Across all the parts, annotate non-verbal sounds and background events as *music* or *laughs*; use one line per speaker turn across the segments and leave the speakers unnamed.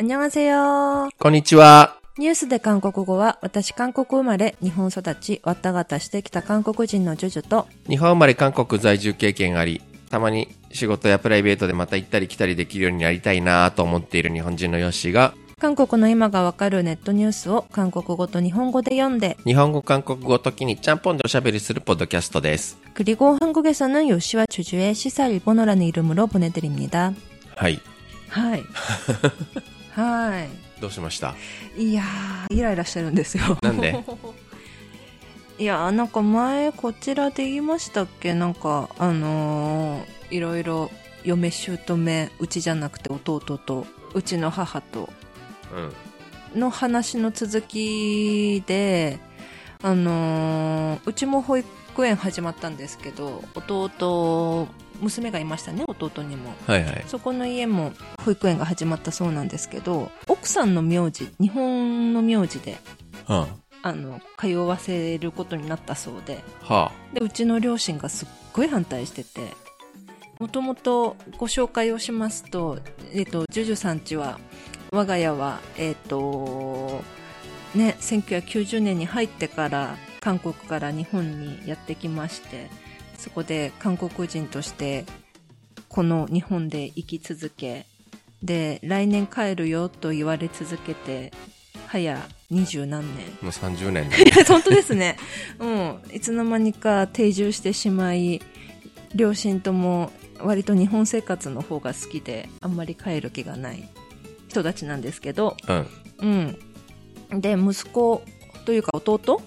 안녕하세요。
こんにちは。
ニュースで韓国語は、私韓国生まれ、日本育ち、わったがたしてきた韓国人のジュジュと、
日本生まれ韓国在住経験あり、たまに仕事やプライベートでまた行ったり来たりできるようになりたいなと思っている日本人のヨッシーが、
韓国の今がわかるネットニュースを韓国語と日本語で読んで、
日本語、韓国語時にちゃんぽんでおしゃべりするポッドキャストです。
그리고 한국에서는 요시와 주주의 시사 일본어라는 이름으로 보내드립니다.
はい。
はい。 *laughs* はい。
どうしました？
いやー、イライラしてるんですよ。
なんで？*laughs*
いやー、なんか前こちらで言いましたっけ？なんか、あのー、いろいろ嫁姑、うちじゃなくて弟と、うちの母と
うん。
の話の続きで、あのーうちも保育園始まったんですけど、弟、娘がいましたね、弟にも。
はいはい。
そこの家も保育園が始まったそうなんですけど、奥さんの名字、日本の名字で、
は
あの、通わせることになったそうで、
あ、は
で、うちの両親がすっごい反対してて、もともとご紹介をしますと、えっ、と、ジュジュさんちは、我が家は、えっ、と、ね、1990年に入ってから、韓国から日本にやってきまして、そこで韓国人として、この日本で生き続け、で、来年帰るよと言われ続けて、早二十何年。
もう30年 *laughs* だ。
本当ですね。うん。いつの間にか定住してしまい、両親とも割と日本生活の方が好きで、あんまり帰る気がない人たちなんですけど、
うん。
うん。で、息子というか弟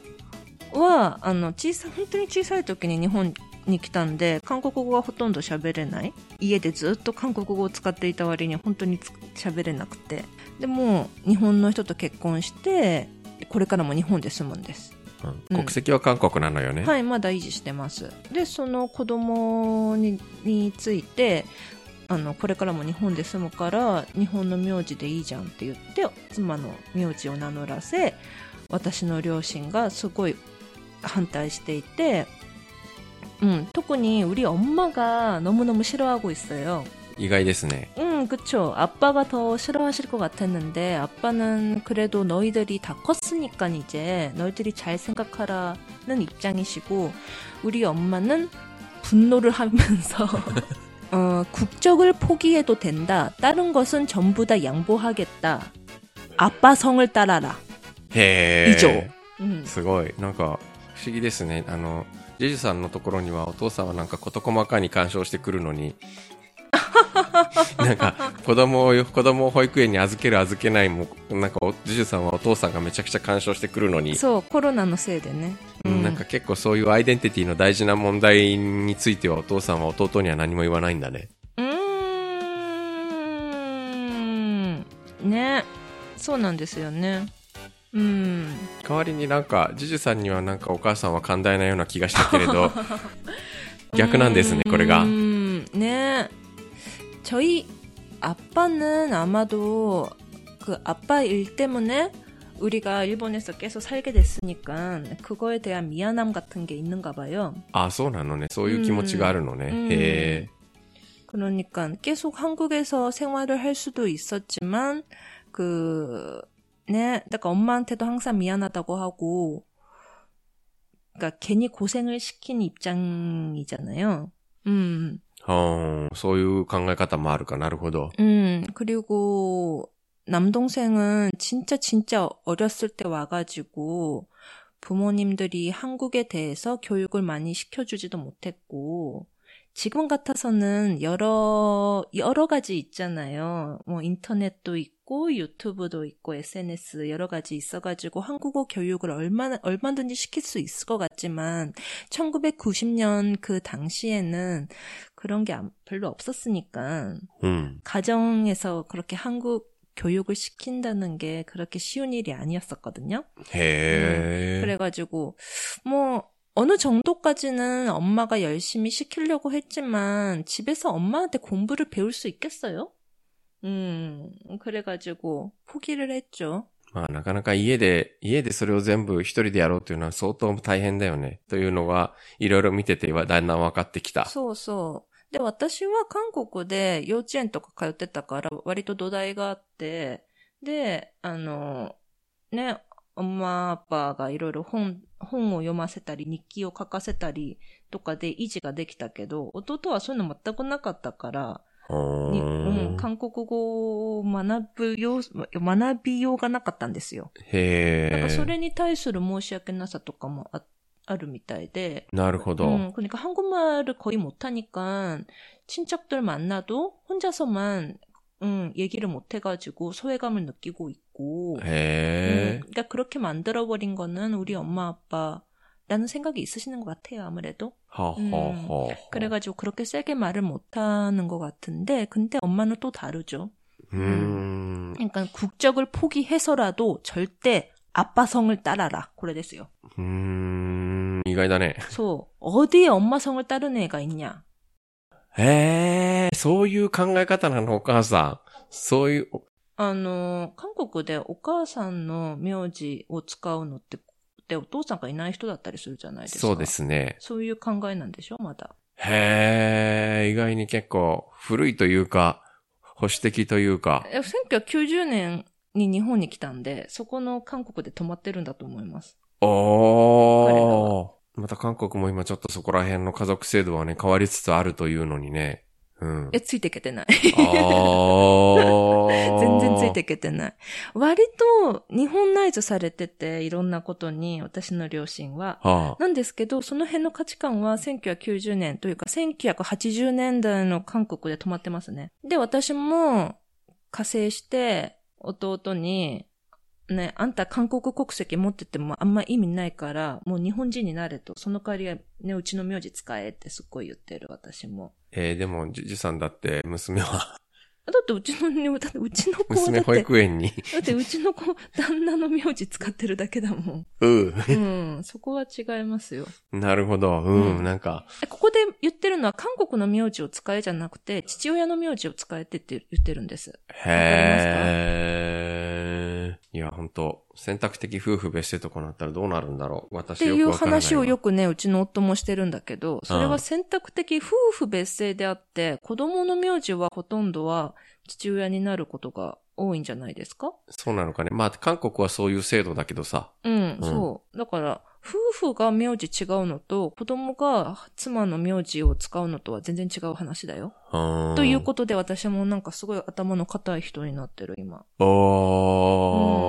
は、あの、小さ、本当に小さい時に日本に来たんで、韓国語はほとんど喋れない。家でずっと韓国語を使っていた割に本当につ喋れなくて。でも、日本の人と結婚して、これからも日本で住むんです。
うん
うん
国籍は韓国なのよね。
はい、まだ維持してます。で、その子供にについて、あの、これからも日本で住むから、日本の名字でいいじゃんって言って、妻の名字を名乗らせ、私の両親がすごい反対していて、 うん、特に우리 엄마가 너무너무 싫어하고 있어요.
意外ですね。
음, 그쵸. 아빠가 더 싫어하실 것 같았는데, 아빠는 그래도 너희들이 다 컸으니까 이제 너희들이 잘 생각하라는 입장이시고, 우리 엄마는 분노를 하면서, *laughs* 어, 국적을 포기해도 된다. 다른 것은 전부 다 양보하겠다. 아빠 성을 따라라.
へえ。
以上。うん。
すごい。なんか、不思議ですね。あの、 ジェジュさんのところにはお父さんはなんか事細かに干渉してくるのに、なんか、子供を、子供を保育園に預ける預けないも、なんかお、ジェジュさんはお父さんがめちゃくちゃ干渉してくるのに、
そう、コロナのせいでね。
うんなんか結構そういうアイデンティティの大事な問題についてはお父さんは弟には何も言わないんだね。
うーん。ね。そうなんですよね。うん。
代わりになんか、ジェジュさんにはなんかお母さんは寛大なような気がしたけれど、*laughs* 逆なんですね、これが。
음, 네. 저희 아빠는 아마도 그 아빠 일 때문에 우리가 일본에서 계속 살게 됐으니까 그거에 대한 미안함 같은 게 있는가 봐요.
あ、そうなのね。そういう気持ちがあるのね。
うん
へえ。
그러니까 계속 한국에서 생활을 할 수도 있었지만 그 네, 그러니까 엄마한테도 항상 미안하다고 하고, 그러니까 괜히 고생을 시킨 입장이잖아요. 음.
어, 소유 강가다 마르가 나르고도.
음, 그리고 남동생은 진짜 진짜 어렸을 때 와가지고 부모님들이 한국에 대해서 교육을 많이 시켜주지도 못했고, 지금 같아서는 여러, 여러 가지 있잖아요. 뭐 인터넷도 있고, 유튜브도 있고, SNS 여러 가지 있어가지고 한국어 교육을 얼마나, 얼마든지 시킬 수 있을 것 같지만, 1990년 그 당시에는 그런 게 별로 없었으니까,
음.
가정에서 그렇게 한국 교육을 시킨다는 게 그렇게 쉬운 일이 아니었었거든요.
음,
그래가지고, 뭐, 어느 정도까지는 엄마가 열심히 시키려고 했지만 집에서 엄마한테 공부를 배울 수 있겠어요? 음, 그래가지고 포기를 했죠.
まあなかなか家で、家でそれを全部一人でやろうというのは相当大変だよね。というのが、いろいろ見ててはだんだん分かってきた。
そうそう。で、私は韓国で幼稚園とか通ってたから、割と土台があって、 で、あの、ね、 엄마 아빠가 いろいろ本、本を読ませたり、日記を書かせたりとかで維持ができたけど、弟はそういうの全くなかったから、にうん、韓国語を学ぶよう、学びようがなかったんですよ。
へ
だからそ
え。
れに対する申し訳なさとかもああるみたいで、
なるほど。
음, 그러니까 한국말을 거의 못하니까 친척들 만나도 혼자서만 음, 얘기를 못해가지고 소외감을 느끼고 있 고 음,
へえ。
그러니까 그렇게 만들어버린 거는 우리 엄마 아빠라는 생각이 있으시는 것 같아요 아무래도
はあ、はあ、はあ。
그래가지고 그렇게 세게 말을 못하는 것 같은데 근데 엄마는 또 다르죠
うーん。
그러니까 국적을 포기해서라도 절대 아빠 성을 따라라 그래 됐어요
うーん。意外だね。
그래서 어디에 엄마 성을 따르는 애가 있냐
へえ、そういう考え方なの、お母さん。そういう、
あの、韓国でお母さんの名字を使うのって、でお父さんがいない人だったりするじゃないですか。
そうで。すね。
そういう考えなんでしょ？まだ。
へえ、意外に結構古いというか、保守的というか。
え1990年に日本に来たんで、そこの韓国で止まってるんだと思います。
おー。また韓国も今ちょっとそこら辺の家族制度はね、変わりつつあるというのにね。うん。
え、ついていけてない。*laughs* 全然ついていけてない。割と日本内図されてて、いろんなことに、私の両親は。
はあ。
なんですけど、その辺の価値観は1990年というか1980年代の韓国で止まってますね。で、私も加勢して弟に、ね、あんた韓国国籍持っててもあんま意味ないから、もう日本人になれと、その代わりはね、うちの名字使えってすっごい言ってる私も。
えーでも、じじさんだって、娘は、
だってうちのね、だってうちの子だ
娘保育園に、
だってうちの子、旦那の名字使ってるだけだもん。
う
うん、そこは違いますよ。
なるほど。うん、
うん
なんか、
えここで言ってるのは韓国の名字を使えじゃなくて、父親の名字を使えって言って言ってるんです。
へー。いや、本当選択的夫婦別姓とかなったらどうなるんだろう。私
っていう。話をよくね、うちの夫もしてるんだけど、それ
うん
は選択的夫婦別姓であって、子供の名字はほとんどは父親になることが多いんじゃないですか？
そうなのかね。まあ、韓国はそういう制度だけどさ。
うん、そう。だから、夫婦が名字違うのと、子供が妻の名字を使うのとは全然違う話だよ。ということで私もなんかすごい頭の固い人になってる、今。
と。お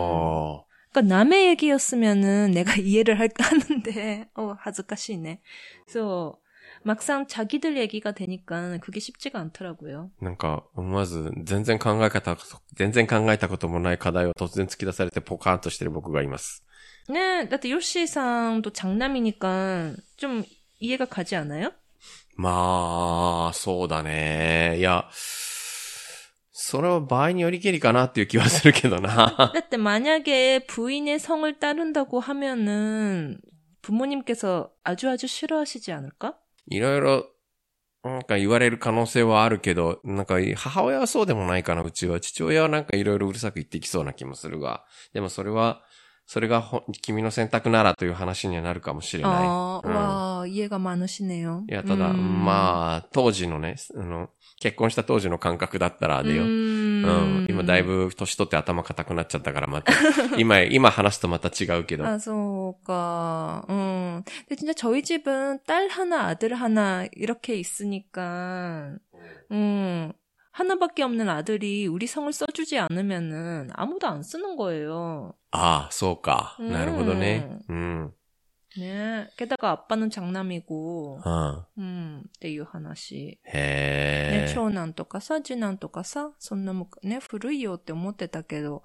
ー。
그러니까 남의 얘기였으면은 내가 이해를 할 하는데 어恥ずかしいね. 그래서 막상 자기들 얘기가 되니까 그게 쉽지가 않더라고요.
なんか、思わず、全然考え方、全然考えたこともない課題を突然突き出されてポカーンとしてる僕がいます。
네, 나도 요시상도 장남이니까 좀 이해가 가지 않아요?
まあ、そうだね。いや、それは場合によりけりかなっていう気はするけどな。
근데 만약에 부인의 성을 따른다고 하면은 부모님께서 아주 아주 싫어하시지 않을까?
いろいろ、なんか言われる可能性はあるけど、なんか母親はそうでもないかな、うちは。父親はなんかいろいろうるさく言ってきそうな気もするが。でもそれは、 それがほ君の選択ならという話にはなるかもしれない。
아,
음.
와, 이해가 많으시네요.
いや、ただ、
음.
まあ、当時のね、あの、結婚した当時の感覚だったらでよ。
음.
うん。今だいぶ年取って頭固くなっちゃったからまた、*laughs* 今、今話すとまた違うけど。
아, 소가, 음. 근데 진짜 저희 집은 딸 하나, 아들 하나, 이렇게 있으니까, 음. 하나밖에 없는 아들이 우리 성을 써주지 않으면은 아무도 안 쓰는 거예 요.
아, 소
까. 음.
なるほどね. 음.
네. 게다가 아빠는 장남이 고.
아.
음, っていう話.
へえ。
ね,長男とかさ,次男とかさ,손なもね,古いよって思ってたけど,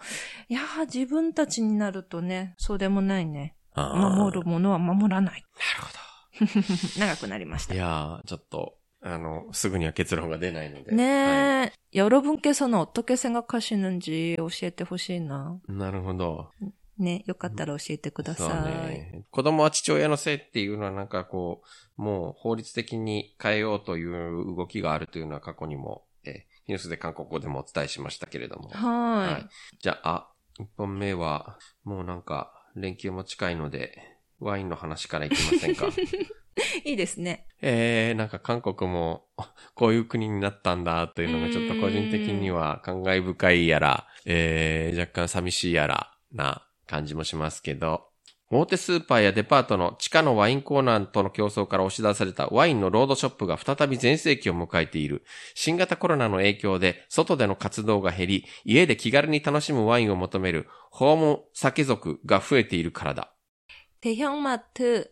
야, 自分たちになるとね,そうでもないね.
아.
守るものは守らない。
なるほど。
長くなりました。
いやー、ちょっと、あの、すぐには結論が出ないので。はい
네, 여러분께서는 어떻게 생각하시는지 教えてほしいな。
なるほど。
ね、よかったら教えてくだ
そう
さい。
ね。子供は父親のせいっていうのはなんかこう、もう法律的に変えようという動きがあるというのは過去にも、えーニュースで韓国語でもお伝えしましたけれども。
は
はいじゃあ、あ、一本目は、もうなんか、連休も近いので、ワインの話からいきませんか。 *laughs*
いいですね。
えー、なんか韓国もこういう国になったんだというのがちょっと個人的には感慨深いやら、えー、若干寂しいやらな感じもしますけど、大手スーパーやデパートの地下のワインコーナーとの競争から押し出されたワインのロードショップが再び全盛期を迎えている。新型コロナの影響で外での活動が減り、家で気軽に楽しむワインを求めるホーム酒族が増えているからだ。
대형마트,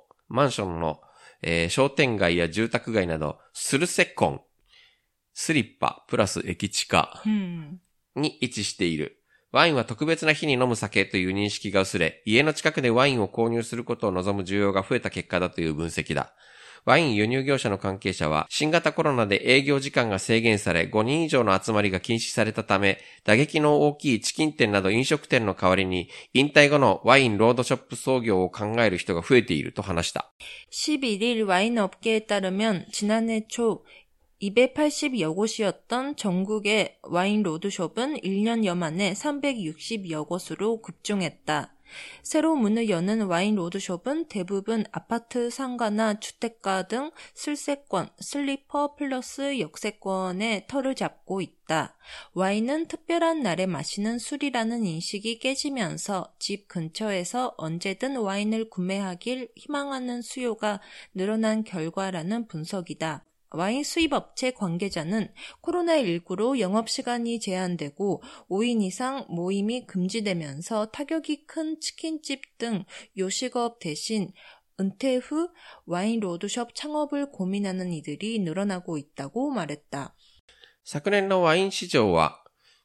マンションの、えー商店街や住宅街など、スルセコン、スリッパ、プラス駅地下
음.
に位置している。ワインは特別な日に飲む酒という認識が薄れ、家の近くでワインを購入することを望む需要が増えた結果だという分析だ。ワイン輸入業者の関係者は、新型コロナで営業時間が制限され、5人以上の集まりが禁止されたため、打撃の大きいチキン店など飲食店の代わりに、引退後のワインロードショップ創業を考える人が増えていると話した。
11일 와인 업계에 따르면 지난해 초 280여 곳이었던 전국의 와인 로드숍은 1년여 만에 360여 곳으로 급증했다. 새로 문을 여는 와인 로드숍은 대부분 아파트 상가나 주택가 등 슬세권, 슬리퍼 플러스 역세권의 털을 잡고 있다. 와인은 특별한 날에 마시는 술이라는 인식이 깨지면서 집 근처에서 언제든 와인을 구매하길 희망하는 수요가 늘어난 결과라는 분석이다. 와인 수입 업체 관계자는 코로나19로 영업시간이 제한되고 5인 이상 모임이 금지되면서 타격이 큰 치킨집 등 요식업 대신 은퇴 후 와인 로드숍 창업을 고민하는 이들이 늘어나고 있다고 말했다.
昨年のワイン市場は、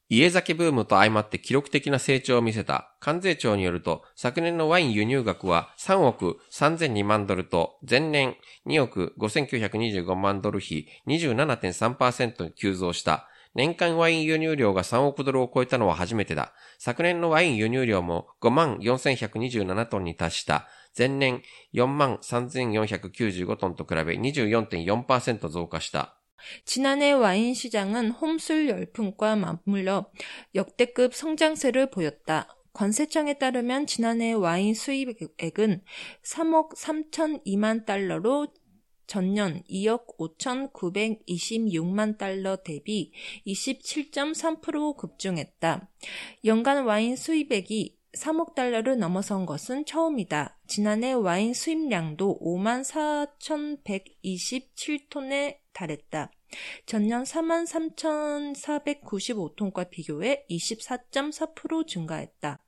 家酒ブームと相まって記録的な成長を見せた。関税庁によると、昨年のワイン輸入額は3億3002万ドルと、前年2億5925万ドル比27.3%に急増した。年間ワイン輸入量が3億ドルを超えたのは初めてだ。昨年のワイン輸入量も5万4127トンに達した。前年4万3495トンと比べ24.4%増加した。
지난해 와인 시장은 홈술 열풍과 맞물려 역대급 성장세를 보였다. 관세청에 따르면 지난해 와인 수입액은 3억 3,002만 달러로 전년 2억 5,926만 달러 대비 27.3% 급증했다. 연간 와인 수입액이 3억 달러를 넘어선 것은 처음이다. 지난해 와인 수입량도 5만 4,127톤에 달했다. 전년 4만 3,495톤과 비교해 24.4% 증가했다.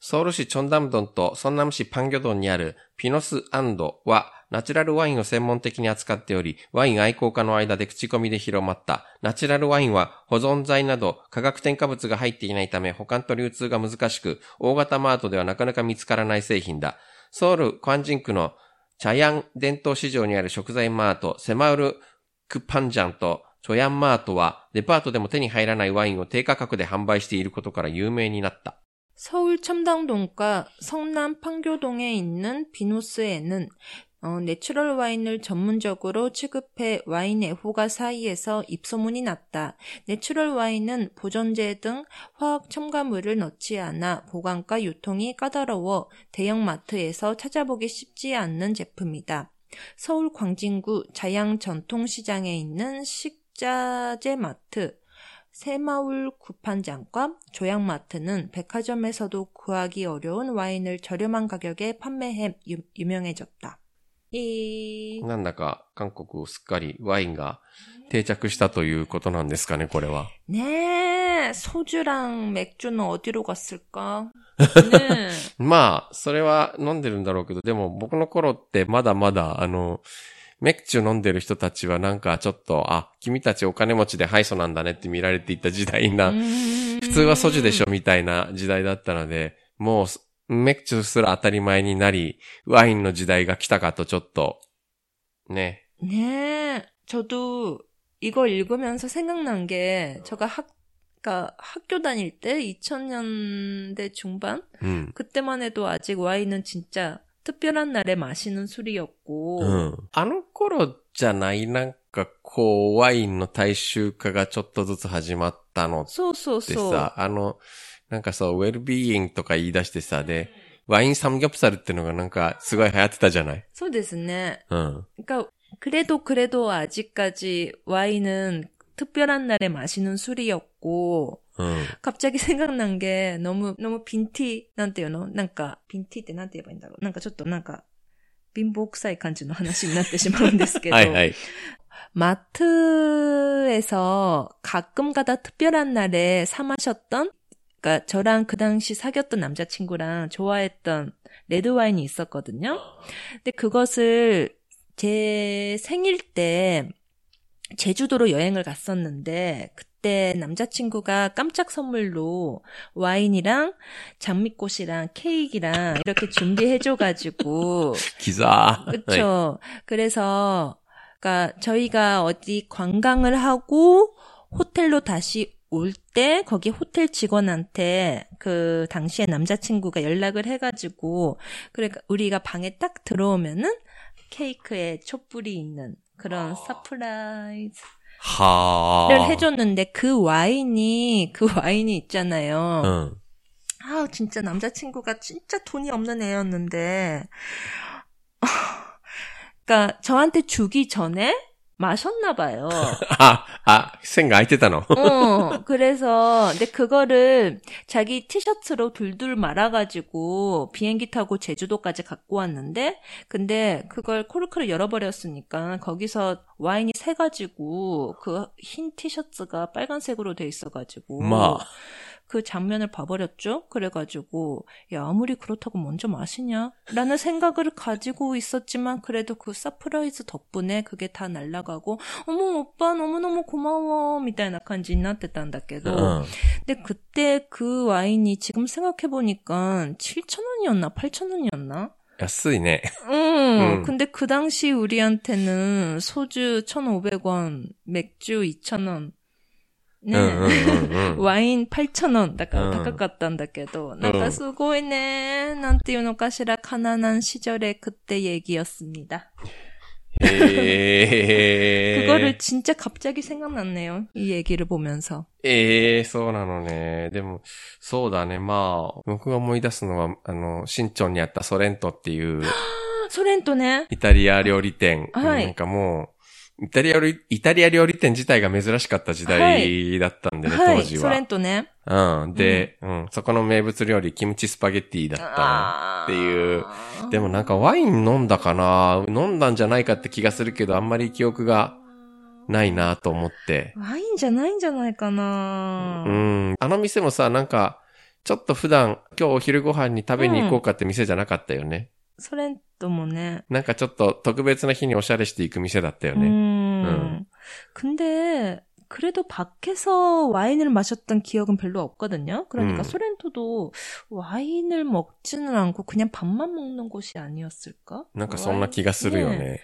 ソウル市チョンダムドンとソンナム市パンギョドンにあるピノスアンドはナチュラルワインを専門的に扱っており、ワイン愛好家の間で口コミで広まった。ナチュラルワインは保存剤など化学添加物が入っていないため保管と流通が難しく、大型マートではなかなか見つからない製品だ。ソウル・クワンジン区のチャヤン伝統市場にある食材マート、セマウル・ク パンジャンとチョヤンマートはデパートでも手に入らないワインを低価格で販売していることから有名になった。
서울 첨당동과 성남 판교동에 있는 비누스에는 어, 내추럴 와인을 전문적으로 취급해 와인 애호가 사이에서 입소문이 났다. 내추럴 와인은 보존제 등 화학 첨가물을 넣지 않아 보관과 유통이 까다로워 대형마트에서 찾아보기 쉽지 않는 제품이다. 서울 광진구 자양 전통시장에 있는 식자재 마트, 새마을 구판장과 조약마트는 백화점에서도 구하기 어려운 와인을 저렴한 가격에 판매해 유, 유명해졌다. 이
なんだか韓国すっかりワインが定着したということなんですかね、これは。
네, 소주랑 맥주는 어디로 갔을까? *laughs* 네.
まあ、それは飲んでるんだろうけど、でも僕の頃ってまだまだ、あの、メクチュ飲んでる人たちはなんかちょっと、あ、君たちお金持ちで敗訴なんだねって見られていた時代な、普
普
通はソジュでしょみたいな時代だったので、もう、 メクチュすら当たり前になり、ワインの時代が来たかとちょっと ね。
네, 저도 이걸 읽으면서 생각난 게, 제가 학, 그러니까 학교 다닐 때 2000년대 중반?
うん。
그때만 해도 아직 와인은 진짜 특별한 날에 마시는 술이었고,
うん。あの頃じゃない、なんかこう、ワインの大衆化がちょっとずつ始まったのっ
소소소.
てさ、あの、 なんかそう、ウェルビーイングとか言い出してさ、で、ワインサムギョプサルってのがなんかすごい流行ってたじゃない
そうですね.
うん。
그러니까 그래도 그래도 아직까지 와인은 특별한 날에 마시는 술이었고
うん。
갑자기 *laughs* 생각난 게 너무 너무 빈티 난때요 너 뭔가 빈티 때 난때 言えばいいんだろうなんかちょっとなんか貧乏臭い感じの話になってしまうんですけど
はいはい。
마트에서 가끔 가다 특별한 날에 사 마셨던 그러니까 저랑 그 당시 사귀었던 남자친구랑 좋아했던 레드 와인이 있었거든요. 근데 그것을 제 생일 때 제주도로 여행을 갔었는데 그때 남자친구가 깜짝 선물로 와인이랑 장미꽃이랑 케이크랑 이렇게 준비해줘가지고 *laughs*
기사 그렇죠.
그래서 그러니까 저희가 어디 관광을 하고 호텔로 다시 올 때 거기 호텔 직원한테 그 당시에 남자친구가 연락을 해가지고 그래 우리가 방에 딱 들어오면은 케이크에 촛불이 있는 그런 아. 서프라이즈. 를 해줬는데 그 와인이 그 와인이 있잖아요.
응.
아 진짜 남자친구가 진짜 돈이 없는 애였는데, *laughs* 그니까, 저한테 주기 전에 마셨나 봐요. *laughs*
아, 아, 생각했다 너.
어, 그래서 근데 그거를 자기 티셔츠로 둘둘 말아 가지고 비행기 타고 제주도까지 갖고 왔는데 근데 그걸 코르크를 열어 버렸으니까 거기서 와인이 새 가지고 그 흰 티셔츠가 빨간색으로 돼 있어 가지고 그 장면을 봐버렸죠? 그래가지고, 야, 아무리 그렇다고 먼저 마시냐? 라는 생각을 가지고 있었지만, 그래도 그 서프라이즈 덕분에 그게 다 날아가고, 어머, 오빠 너무너무 고마워. みたいな感じになってたんだけ
う
ど,
ん。
근데 그때 그 와인이 지금 생각해보니까 7,000원이었나? 8,000원이었나?
安いね。
응,
음.
근데 그 당시 우리한테는 소주 1,500원, 맥주 2,000원,
うん
네.
うんうんうん。
ワイン8,000원だから
うん
高かったんだけど、なんかすごいね、なんていうのかしら、가난한 시절의 그때 얘기였습니다.
へえ。
그거를 진짜 갑자기 생각났네요. 이 얘기를 보면서.
ええそうなのね。でも、そうだね。まあ、僕が思い出すのは、あの、新町にあったソレントっていう、 *gasps*
소렌토네.
イタリア料理店。
はい
なんかもう、 イタリア料理、イタリア料理店自体が珍しかった時代だったんでね、
はい、
当時
は。
は
い、ソ連とね。
うん。で、うん、うん、そこの名物料理、キムチスパゲッティだったっていう。でもなんかワイン飲んだかな？飲んだんじゃないかって気がするけど、あんまり記憶がないなと思って。
ワインじゃないんじゃないかな
うん。あの店もさ、なんか、ちょっと普段、今日お昼ご飯に食べに行こうかって店じゃなかったよね。
うんそれともね。
なんかちょっと特別な日におしゃれしていく店だったよね。
うん。うん、근데 그래도 밖에서 와인을 마셨던 기억은 별로 없거든요. 그러니까
음.
소렌토도 와인을 먹지는 않고 그냥 밥만 먹는 곳이 아니었을까?
なんかそんな気がするよね。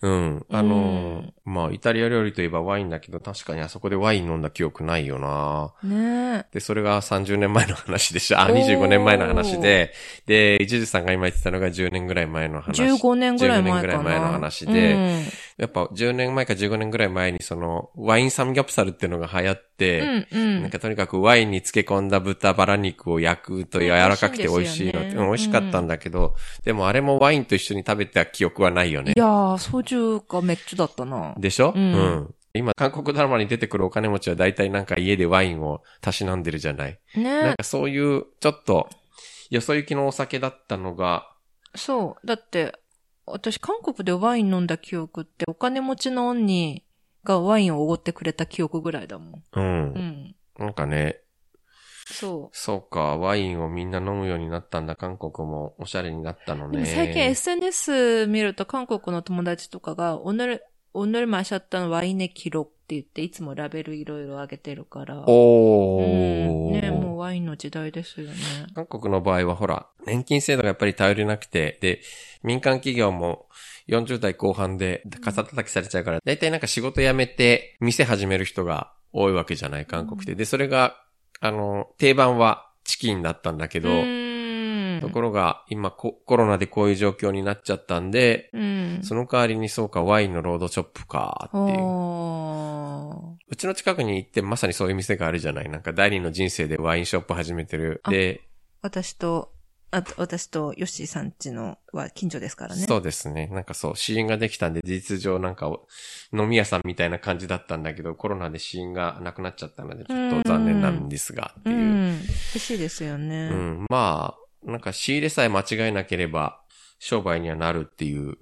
うん。あの、まあ、イタリア料理といえばワインだけど、確かにあそこでワイン飲んだ記憶ないよな
네.
で、それが30年前の話でしょ。あ、
おー
25年前の話で、で、一時さんが今言ってたのが10年ぐらい前の話。
15年ぐらい前
15年ぐらい
か
前の
な。
話で、
うん
やっぱ10年前か15年ぐらい前にその、ワインサムギャプサルっていうのが流行って、
うんうん、
なんかとにかくワインに漬け込んだ豚バラ肉を焼くと柔らかくて美味しいのって、
ね、
美味しかったんだけど、でもあれもワインと一緒に食べた記憶はないよね。
いやー、ソジュがめっちゃだったな。
でしょ、
うん、
うん。今、韓国ドラマに出てくるお金持ちは大体なんか家でワインをたしなんでるじゃない。ねなんかそういう、ちょっと、よそ行きのお酒だったのが。
そう。だって、私韓国でワイン飲んだ記憶ってお金持ちの鬼がワインをおごってくれた記憶ぐらいだもん。
うん。
うん。
なんかね、
そう。
そうか、ワインをみんな飲むようになったんだ、韓国もおしゃれになったのね。
最近 SNS 見ると韓国の友達とかが、おぬる、 오늘マシャったワイン의記録って言って、いつもラベルいろいろ上げてるから。
お
うん。
ー。
ねもうワインの時代ですよね。
韓国の場合はほら、年金制度がやっぱり頼りなくて、で、民間企業も 40代後半で肩叩きされちゃうから、だいたいなんか仕事辞めて店始める人が多いわけじゃない、韓国で。で、それが、あの、定番はチキンだったんだけど、
うん。
ところが今ココロナでこういう状況になっちゃったんで、
うん。
その代わりにそうか、ワインのロードショップかっていう。うちの近くに行ってまさにそういう店があるじゃないなんか第二の人生でワインショップ始めてる。
あ
で、
私と、あと、私とヨッシーさんちのは近所ですからね。
そうですね。なんかそう、試飲ができたんで、事実上なんか飲み屋さんみたいな感じだったんだけど、コロナで試飲がなくなっちゃったので、ちょっと残念なんですが、って
う
いう。
ん。嬉しいですよね。
うん。まあ、なんか仕入れさえ間違えなければ、商売にはなるっていう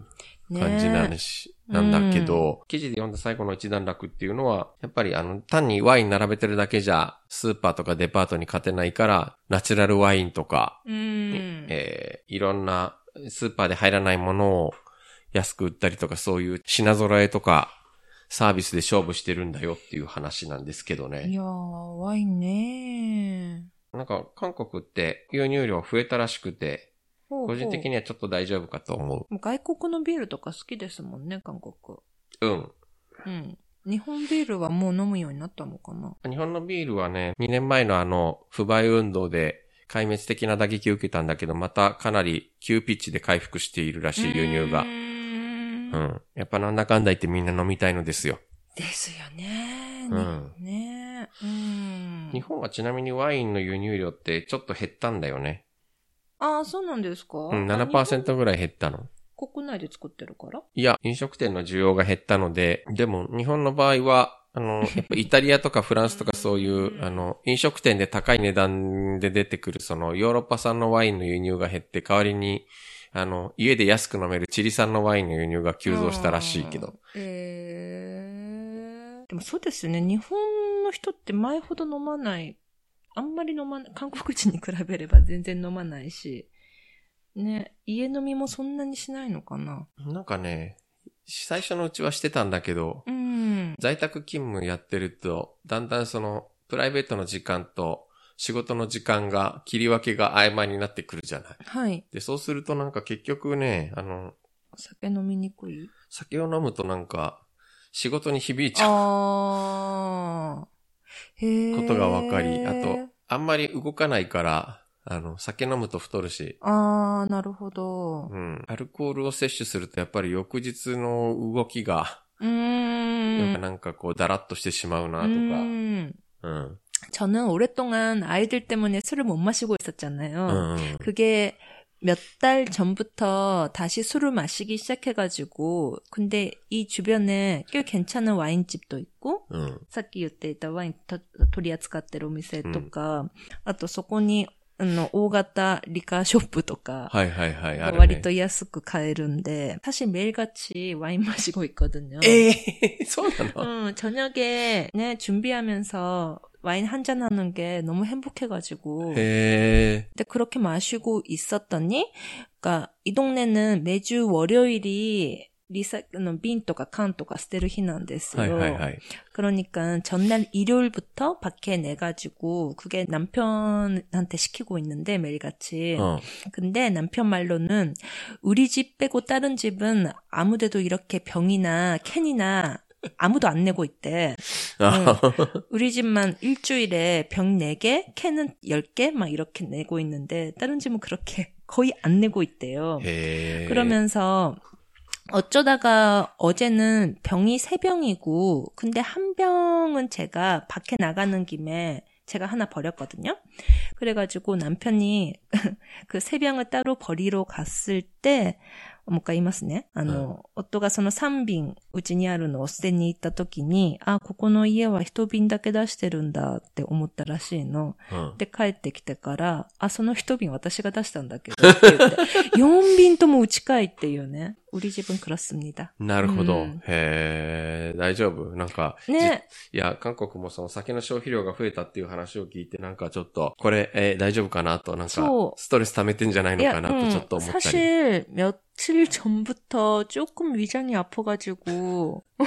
ね
感じなんし、なんだけど、記事で読んだ最後の一段落っていうのは、やっぱりあの、単にワイン並べてるだけじゃ、スーパーとかデパートに勝てないから、ナチュラルワインとか、
うん。
えーいろんなスーパーで入らないものを安く売ったりとか、そういう品揃えとか、サービスで勝負してるんだよっていう話なんですけど
い
ね。
やー、ワインね
なんか、韓国って輸入量増えたらしくて、
ほうほう
個人的にはちょっと大丈夫かと思
外国のビールとか好きですもんね、韓国。
う。うん。
うん。日本ビールはもう飲むようになったのかな？
日本のビールはね、2年前のあの、不買運動で壊滅的な打撃を受けたんだけど、またかなり急ピッチで回復しているらしい、輸入が
う。ーん
うん。やっぱなんだかんだ言ってみんな飲みたいのですよ。
ですよね。
うん
ねうん。
日本はちなみにワインの輸入量ってちょっと減ったんだよね。
ああ、そうなんですか？
うん、
あ
7%ぐらい？減ったの。
国内で作ってるから？
いや、飲食店の需要が減ったので、でも日本の場合は、あの、*laughs* やっぱイタリアとかフランスとかそういう、あの、飲食店で高い値段で出てくる、その、ヨーロッパ産のワインの輸入が減って、代わりに、あの、家で安く飲めるチリ産のワインの輸入が急増したらしいけど。。
えー、でもそうですよね。日本の人って前ほど飲まない。あんまり飲まない。韓国人に比べれば全然飲まないし。ね、家飲みもそんなにしないのかな。
なんかね、最初のうちはしてたんだけど、
うん。
在宅勤務やってると、だんだんその、プライベートの時間と仕事の時間が、切り分けが曖昧になってくるじゃない。
はい。
で、そうするとなんか結局ね、あの、
お酒飲みにくい？
酒を飲むとなんか、仕事に響いちゃう
ああ。へえ。
ことがわかり、あと、あんまり動かないから、あの、酒飲むと太るし、
ああ、なるほど。
うん。アルコールを摂取するとやっぱり翌日の動きが、
うーん。
なんかこう、だらっとしてしまうなとか、
음.
うん。
저는 오랫동안 아이들 때문에 술을 못 마시고 있었잖아요.
うんうん。
그게 몇 달 전부터 다시 술을 마시기 시작해가지고, 근데 이 주변에 꽤 괜찮은 와인집도 있고,
うん。
さっき言っていたワインと取り扱ってるお店とか、あとそこに、あの、大型リカーショップとか、
はいはいはい、あるね。
割と安く買えるんで、 사실 매일같이 와인 마시고 있거든요.
ええそうなの、
응, 저녁에, 네, 준비하면서 와인 한 잔 하는 게 너무 행복해가지고.
へえ。
근데 그렇게 마시고 있었더니, 그니까, 이 동네는 매주 월요일이 리사, 빈とか缶とか捨てる日なんですよ.
はいはいはい。
그러니까 전날 일요일부터 밖에 내가지고 그게 남편한테 시키고 있는데 매일같이.
うん。
근데 남편 말로는 우리 집 빼고 다른 집은 아무데도 이렇게 병이나 캔이나 아무도 안 내고 있대.
응.
우리 집만 일주일에 병 4개, 캔은 10개 막 이렇게 내고 있는데 다른 집은 그렇게 거의 안 내고 있대요.
예.
그러면서 어쩌다가 어제는 병이 3병이고 근데 한 병은 제가 밖에 나가는 김에 제가 하나 버렸거든요. 그래가지고 남편이 *laughs* 그 3병을 따로 버리러 갔을 때, 어머까 이마스네, 아노, 어또가 서는 3빙 うちにあるのを捨てに行った時に、あ、ここの家は1瓶だけ出してるんだって思ったらしいの。
うん。
で、帰ってきてから、あ、その1瓶私が出したんだけどって言って、*laughs* 4瓶ともうちかいっていうね。売り自分그렇습니다。
なるほど。
うん
へえ、大丈夫なんか、
ね。
じいや、韓国もその酒の消費量が増えたっていう話を聞いて、なんかちょっと、これ、えー大丈夫かなと、なんか
そう、
ストレス溜めてんじゃないのかなとちょっと思ったり。
사실 몇 며칠 전부터 조금 위장이 아파가지고 *laughs*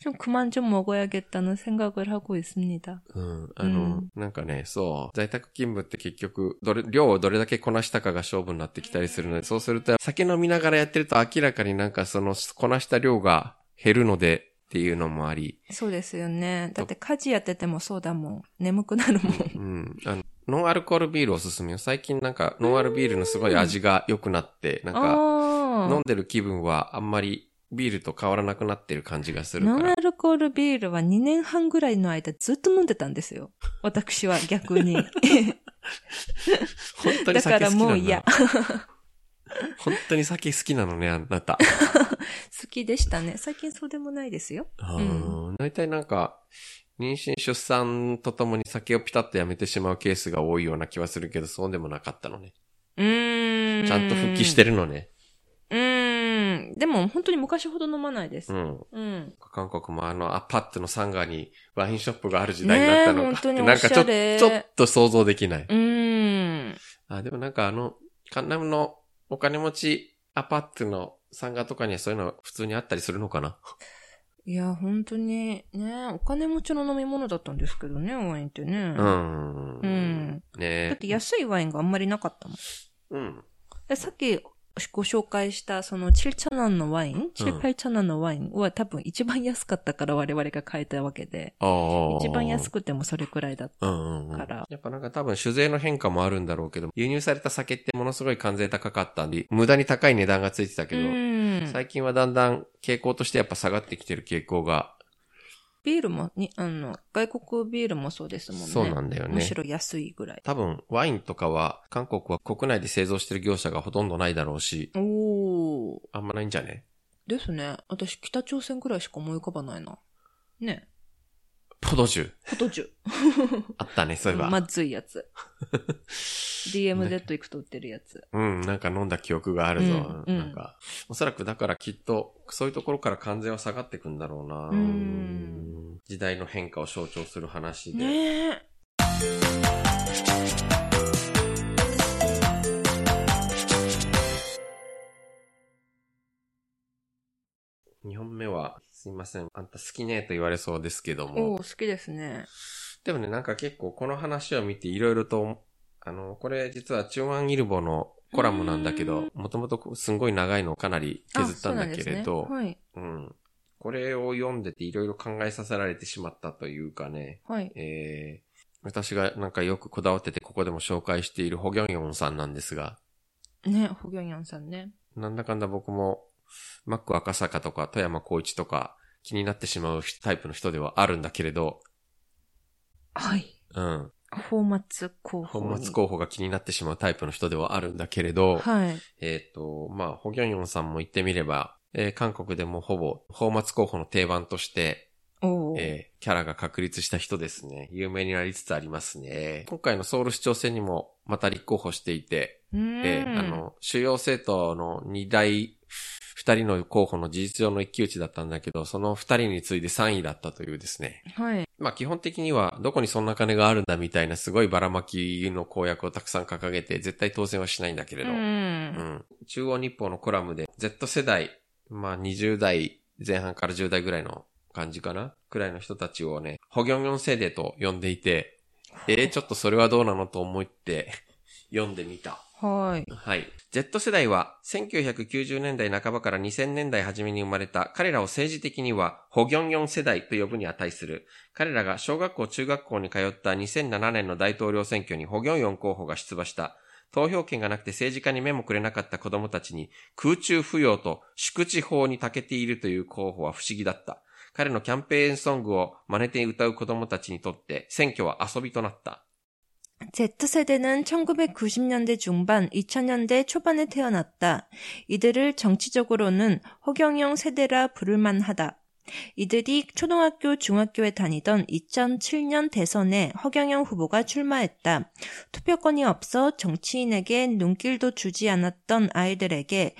좀 그만 좀 먹어야겠다는 생각을 하고 있습니다.
うん。あの、
うん
なんかね、そう。在宅勤務って結局、どれ、量をどれだけこなしたかが勝負になってきたりするので、そうすると、酒飲みながらやってると明らかになんかその、こなした量が減るのでっていうのもあり、
そうですよね。だって家事やっててもそうだもん。眠くなるもん。
うん。あの、ノンアルコールビールおすすめよ。最近なんか、ノンアルビールのすごい味が良くなって、なんか、
あ
飲んでる気分はあんまり ビールと変わらなくなってる感じがす
あ。
るから
ノンア。ルコールビールは2年半ぐらいの間ずっと飲んでたんですよ。私は逆に。*laughs*
本当に
だから
酒好きなんだ。
もう嫌。*laughs*
本当に酒好きなのね、あなた。*laughs*
好きでしたね。最近そうでもないですよ。
うん。大体なんか、妊娠出産とともに酒をピタッとやめてしまうケースが多いような気はするけど、そうでもなかったのね。
うーん。
ちゃんと復帰してるのね。
うーん。でも本当に昔ほど飲まないです。
うん。
うん。
韓国もあの、アパットのサンガにワインショップがある時代になったのか。
ねえ本当に
なんかちょ
おしゃれ
ちょっと想像できない。
うーん。
あ、でもなんかあの、カンナムのお金持ちアパットのサンガとかにはそういうの普通にあったりするのかな？*laughs* い
や、本当に、ね、お金持ちの飲み物だったんですけどね、ワインってね。
う。ん。
うん。
ね
だって安いワインがあんまりなかったもん。
うん。
でさっきご紹介したその7チャナンのワイン、7、8チャナンのワインは多分一番安かったから我々が買えたわけで。一番安くてもそれくらいだった。
うんうんうん
から
やっぱなんか多分酒税の変化もあるんだろうけど、輸入された酒ってものすごい関税高かったんで、無駄に高い値段がついてたけど、
うん。
最近はだんだん傾向としてやっぱ下がってきてる傾向が、
ビールも、に、あの、外国ビールもそうですもんね。
そうなんだよね
むしろ安いぐらい。
多分ワインとかは韓国は国内で製造してる業者がほとんどないだろうし、
おー。
あんまないんじゃね？
ですね。私、北朝鮮くらいしか思い浮かばないな。ね。
ポドジュ。
ポトジュ。
あったね、そういえば。
まずいやつ。*laughs* DMZ 行くと売ってるやつ。
うん、なんか飲んだ記憶があるぞ。
うんうん
なんか、おそらくだからきっと、そういうところから関税は下がってくんだろうな。
うん
時代の変化を象徴する話で。
ねえ。
2本目は、すいません。あんた好きねと言われそうですけど
お
も
お。好きですね。
でもね、なんか結構この話を見ていろいろと、あの、これ実は中央イルボのコラムなんだけど、もともとすんごい長いのをかなり削ったんだけれど、
うなんですね
うん。これを読んでていろいろ考えさせられてしまったというかね、
はい。はい。
えー、私がなんかよくこだわっててここでも紹介しているホギョンヨンさんなんですが、
ね、ホギョンヤンさんね。
なんだかんだ僕も、マック赤坂とか富山光一とか気になってしまうタイプの人ではあるんだけれど、
はい。
うん。
本末候補に。
本末候補が気になってしまうタイプの人ではあるんだけれど、
はい。
えっ、と、まあ、ホギョンヨンさんも言ってみれば、えー韓国でもほぼ、本末候補の定番として。えーキャラが確立した人ですね。有名になりつつありますね。今回のソウル市長選にもまた立候補していて。えーあの、主要政党の2大、二人の候補の事実上の一騎打ちだったんだけど、その二人に次いで3位だったというですね。
はい。
まあ基本的にはどこにそんな金があるんだみたいなすごいばらまきの公約をたくさん掲げて絶対当選はしないんだけれ
う。
ど、うんん。中央日報のコラムで Z 世代、まあ20代前半から10代ぐらいの感じかな？くらいの人たちをね、ホギョンヨン世代と呼んでいて、えー、ちょっとそれはどうなのと思って読んでみた。
はい。
はい。Z 世代は1990年代半ばから2000年代初めに生まれた彼らを政治的にはホギョンヨン世代と呼ぶに値する。彼らが小学校中学校に通った2007年の大統領選挙にホギョンヨン候補が出馬した。投票権がなくて政治家に目もくれなかった子供たちに空中扶養と宿地法に長けているという候補は不思議だった。彼のキャンペーンソングを真似て歌う子供たちにとって選挙は遊びとなった。
Z세대는 1990년대 중반, 2000년대 초반에 태어났다. 이들을 정치적으로는 허경영 세대라 부를 만하다. 이들이 초등학교, 중학교에 다니던 2007년 대선에 허경영 후보가 출마했다. 투표권이 없어 정치인에게 눈길도 주지 않았던 아이들에게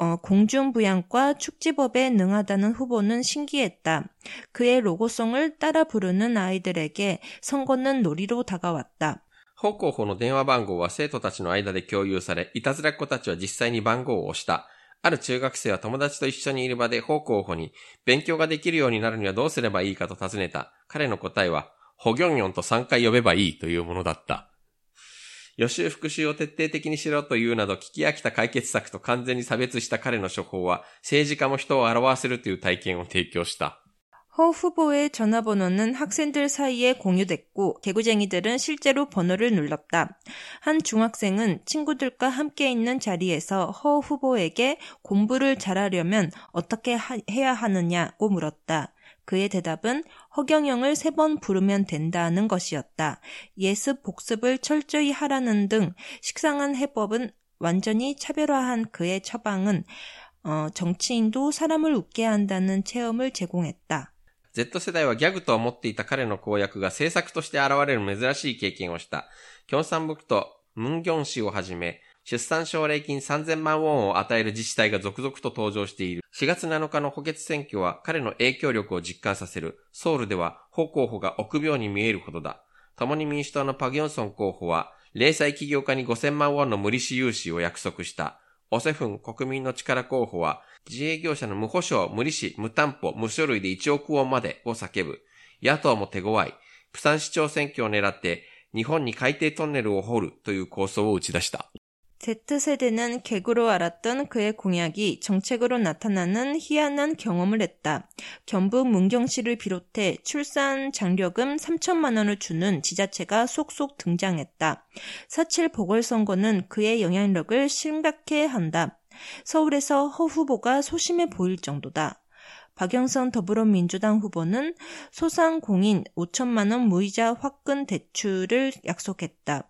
어, 공중부양과 축지법에 능하다는 후보는 신기했다. 그의 로고송을 따라 부르는 아이들에게 선거는 놀이로 다가왔다.
方候補の電話番号は生徒たちの間で共有され、いたずらっ子たちは実際に番号を押した。ある中学生は友達と一緒にいる場で方候補に、勉強ができるようになるにはどうすればいいかと尋ねた。彼の答えは、ホギョンヨンと3回呼べばいいというものだった。 予習復習を徹底的にしろというなど聞き飽きた解決策と完全に差別した彼の処方は政治家も人を表わせるという体験を提供した。
허 후보의 전화번호는 학생들 사이에 공유됐고 개구쟁이들은 실제로 번호를 눌렀다. 한 중학생은 친구들과 함께 있는 자리에서 허 후보에게 공부를 잘하려면 어떻게 하- 해야 하느냐고 물었다. 그의 대답은 허경영을 세 번 부르면 된다는 것이었다. 예습 복습을 철저히 하라는 등 식상한 해법은 완전히 차별화한 그의 처방은 어, 정치인도 사람을 웃게 한다는 체험을 제공했다.
Z 世代はギャグと思っていた彼の公約が政策として現れる珍しい経験をした。キョンサンブクとムンギョン市をはじめ、 出産奨励金3000万ウォンを与える自治体が続々と登場している。4月7日の補欠選挙は彼の影響力を実感させる。ソウルでは、ホ候補が臆病に見えるほどだ。共に民主党のパギョンソン候補は、零細企業家に5000万ウォンの無利子融資を約束した。オセフン国民の力候補は、自営業者の無保証、無利子、無担保、無書類で1億ウォンまでを叫ぶ。野党も手強い。プサン市長選挙を狙って、日本に海底トンネルを掘るという構想を打ち出した。
Z세대는 개그로 알았던 그의 공약이 정책으로 나타나는 희한한 경험을 했다. 경북 문경시를 비롯해 출산 장려금 3천만 원을 주는 지자체가 속속 등장했다. 사칠 보궐선거는 그의 영향력을 심각해 한다. 서울에서 허 후보가 소심해 보일 정도다. 박영선 더불어민주당 후보는 소상공인 5천만 원 무이자 화끈 대출을 약속했다.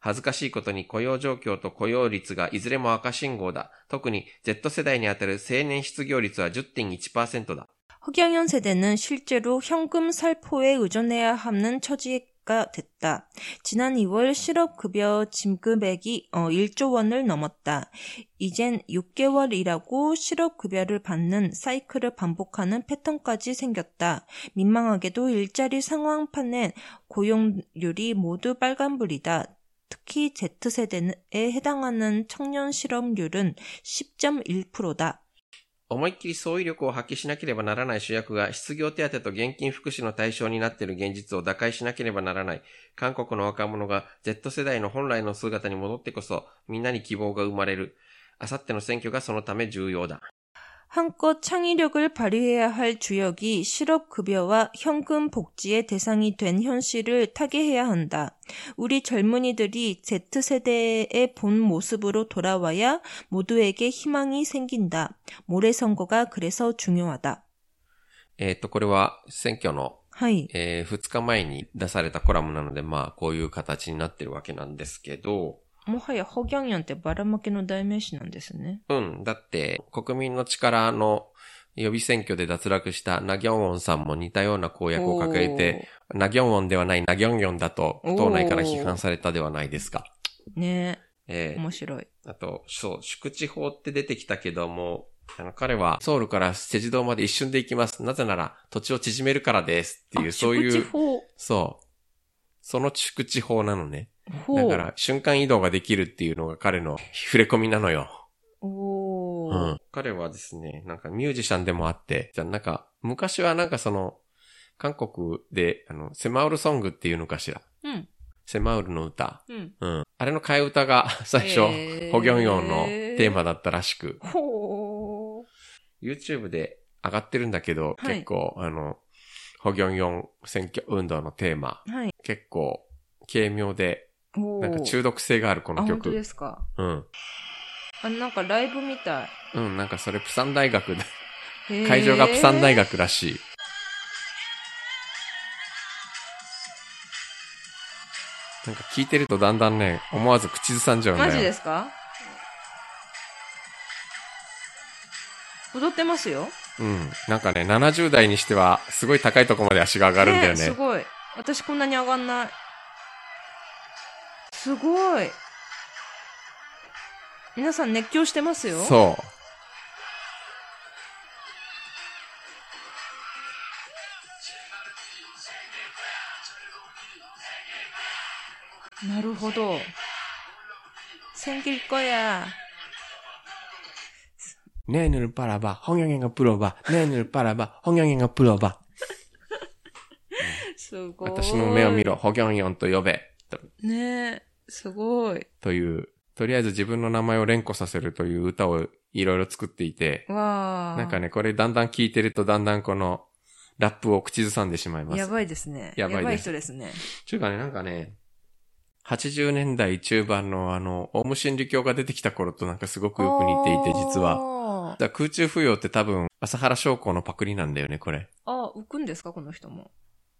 恥ずかしいことに雇用状況と雇用率がいずれも赤信号だ。特に Z 世代にあたる青年失業率は10.1%だ。
허경연 세대는 실제로 현금 살포에 의존해야 하는 처지가 됐다. 지난 2월 실업급여 짐금액이 어, 1조 원을 넘었다. 이젠 6개월 일하고 실업급여를 받는 사이클을 반복하는 패턴까지 생겼다. 민망하게도 일자리 상황판엔 고용률이 모두 빨간불이다. 특히 Z세대에 해당하는 청년 실업률은 10.1%다.
思いっきり総威力を発揮しなければならない主役が失業手当と現金福祉の対象になっている現実を打開しなければならない。韓国の若者が Z 世代の本来の姿に戻ってこそみんなに希望が生まれる。あさっての選挙がそのため重要だ。
한껏 창의력을 발휘해야 할 주역이 실업급여와 현금 복지의 대상이 된 현실을 타개해야 한다. 우리 젊은이들이 Z세대의 본 모습으로 돌아와야 모두에게 희망이 생긴다. 모레 선거가 그래서 중요하다.
えっ、と、これは選挙の、
하이.
え2日前に出されたコラムなので、まあ、こういう形になってるわけなんですけど、
もはやホギャンヤンってばらまけの代名詞なんですね。
うん。だって、国民の力の予備選挙で脱落したナギョンウォンさんも似たような公約を掲げて、ナギョンウォンではないナギョンギョンだと、党内から批判されたではないですか。
ね
え。え
ー、面白い。
あと、そう、宿地法って出てきたけども、あの、彼はソウルから世地堂まで一瞬で行きます。なぜなら、土地を縮めるからです。っていう、そういう。そう。その宿地法なのね。だから、瞬間移動ができるっていうのが彼の触れ込みなのよ。
お
うん。彼はですね、なんかミュージシャンでもあって、じゃなんか、昔はなんかその、韓国で、あの、セマウルソングっていうのかしら。
うん。
セマウルの歌。
うん。
うん。あれの替え歌が *laughs* 最初、
えー、
ホギョンヨンのテーマだったらしく。
ほー。
YouTube で上がってるんだけど、
はい、
結構、あの、ホギョンヨン選挙運動のテーマ。
はい。
結構、軽妙でなんか中毒性があるこ
あ、
の
本当で
曲。
すか？
うん。
あ、なんかライブみたい。
うん、なんかそれプサン大学で、会場がプサン大学らしい。なんか聞いてるとだんだんね、思わず口ずさんじゃうんだよ。
マジですか？踊ってますよ。
うん。なんかね、70代にしては、すごい高いとこまで足が上がるんだよね。
すごい。私こんなに上がんない。すごい。皆さん熱狂してますよ。
そう。
なるほど。생길거야。
ねえぬるパラバ、ホギョギョがプロバ、ねえぬるパラバ、ホギョギョがプロバ。*laughs*
すごい。
私の目を見ろ、ホギョンヨンと呼べ。と
ねえ、 すごい。
という、とりあえず自分の名前を連呼させるという歌をいろいろ作っていて、
わあ。
なんかね、これだんだん聞いてるとだんだんこの、ラップを口ずさんでしまいます。
やばいですね。
やばいです
人ですね。
ちゅうかね、なんかね、80年代中盤のあの、オウム真理教が出てきた頃となんかすごくよく似ていて、実は。
は。
だ空中浮揚って多分、朝原将校のパクリなんだよね、これ。
あ、浮くんですかこの人も。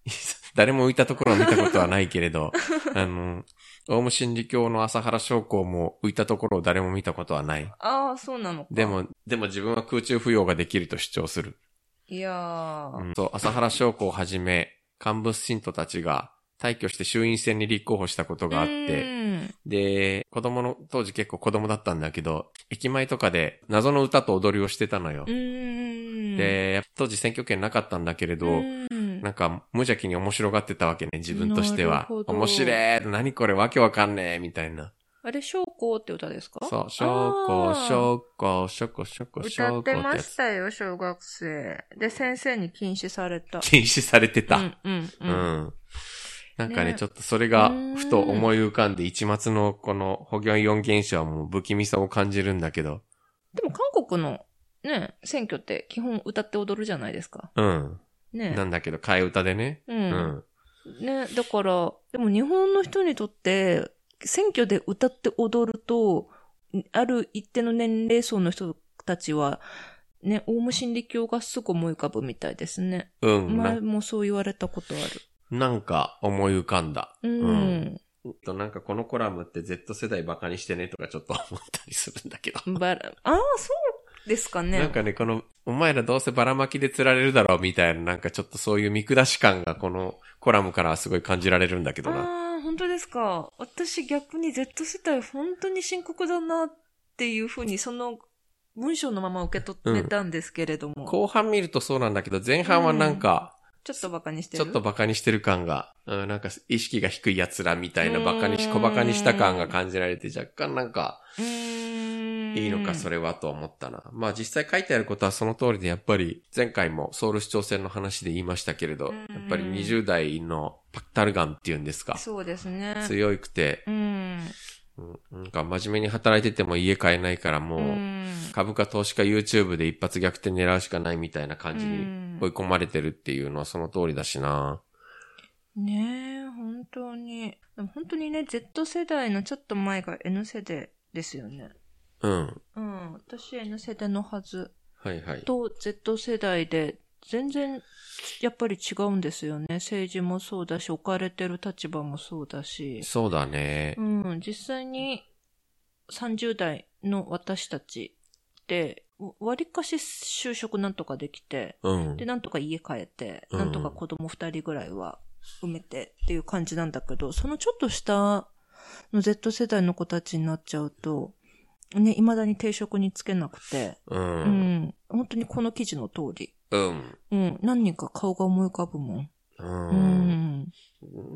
*laughs*
誰も浮いたところを見たことはないけれど、*laughs* あの、オウム真理教の朝原将校も浮いたところを誰も見たことはない。
ああ、そうなのか。
で。も、でも自分は空中浮揚ができると主張する。
いやー。
うんそう、朝原将校をはじめ、幹部信徒たちが退去して衆院選に立候補したことがあっ
う
て、
ん
で、子供の、当時結構子供だったんだけど、駅前とかで謎の歌と踊りをしてたのよ
う。ん。
で、当時選挙権なかったんだけれど、
うん、
なんか無邪気に面白がってたわけね、自分としては面白い何これわけわかんねえみたいな。
あれ、将校って歌ですか？
そう、しょうこ、
あー
しょうこ、しょこ、しょこ、しょ
歌ってましたよ、小学生。で、先生に禁止された。
禁止されてた。
うん、うん、
う
うん。
ん。なんかね、
ね
ちょっとそれが
うん
ふと思い浮かんで、一末のこのホギョンヨン現象はもう不気味さを感じるんだけど。
でも韓国のね、選挙って基本歌って踊るじゃないですか。
うん。
ね。
なんだけど、替え歌でね。
う。
うんん。
ね、だから、でも日本の人にとって、選挙で歌って踊ると、ある一定の年齢層の人たちは、ね、オウム真理教がすぐ思い浮かぶみたいですね。
うん。な
前もそう言われたことある。
なんか思い浮かんだ。
うん。
うんと、なんかこのコラムって Z 世代バカにしてねとかちょっと思ったりするんだけど。
バラ、ああ、そうですかね。
なんかね、この、お前らどうせばらまきで釣られるだろうみたいな、なんかちょっとそういう見下し感がこのコラムからはすごい感じられるんだけどな。
ああ、本当ですか。私逆に Z 世代本当に深刻だなっていうふうにその文章のまま受け取ってたんですけれども。
後半見るとそうなんだけど、前半はなんか、
ちょっとバカにしてる。
ちょっとバカにしてる感が、うん、なんか意識が低い奴らみたいなバカにし、小バカにした感が感じられて若干なんか。いいのかそれはと思ったな。まあ実際書いてあることはその通りでやっぱり前回もソウル市長選の話で言いましたけれど、
うん
やっぱり20代のパクタルガンっていうんですか。
そうですね。
強くて、
うん。
うんなんか真面目に働いてても家買えないからもう、
うん
株価投資家 YouTube で一発逆転狙うしかないみたいな感じに追い込まれてるっていうのはその通りだしな。
ねえ、本当に。でも本当にね、Z 世代のちょっと前が N 世代ですよね。
うん。
うん。私 N 世代のはず。
はいはい。
と Z 世代で全然やっぱり違うんですよね。政治もそうだし、置かれてる立場もそうだし。
そうだね
う。ん、実際に30代の私たちって、わりかし就職なんとかできて、
うん
で、。なんとか家帰って、
うん
なんとか子供二人ぐらいは埋めてっていう感じなんだけど、そのちょっと下の Z 世代の子たちになっちゃうと、ね、未だに定職につけなくて、
う。
うんん、本当にこの記事の通り。
うん。
うん、何人か顔が思い浮かぶもん。
う。
うんん。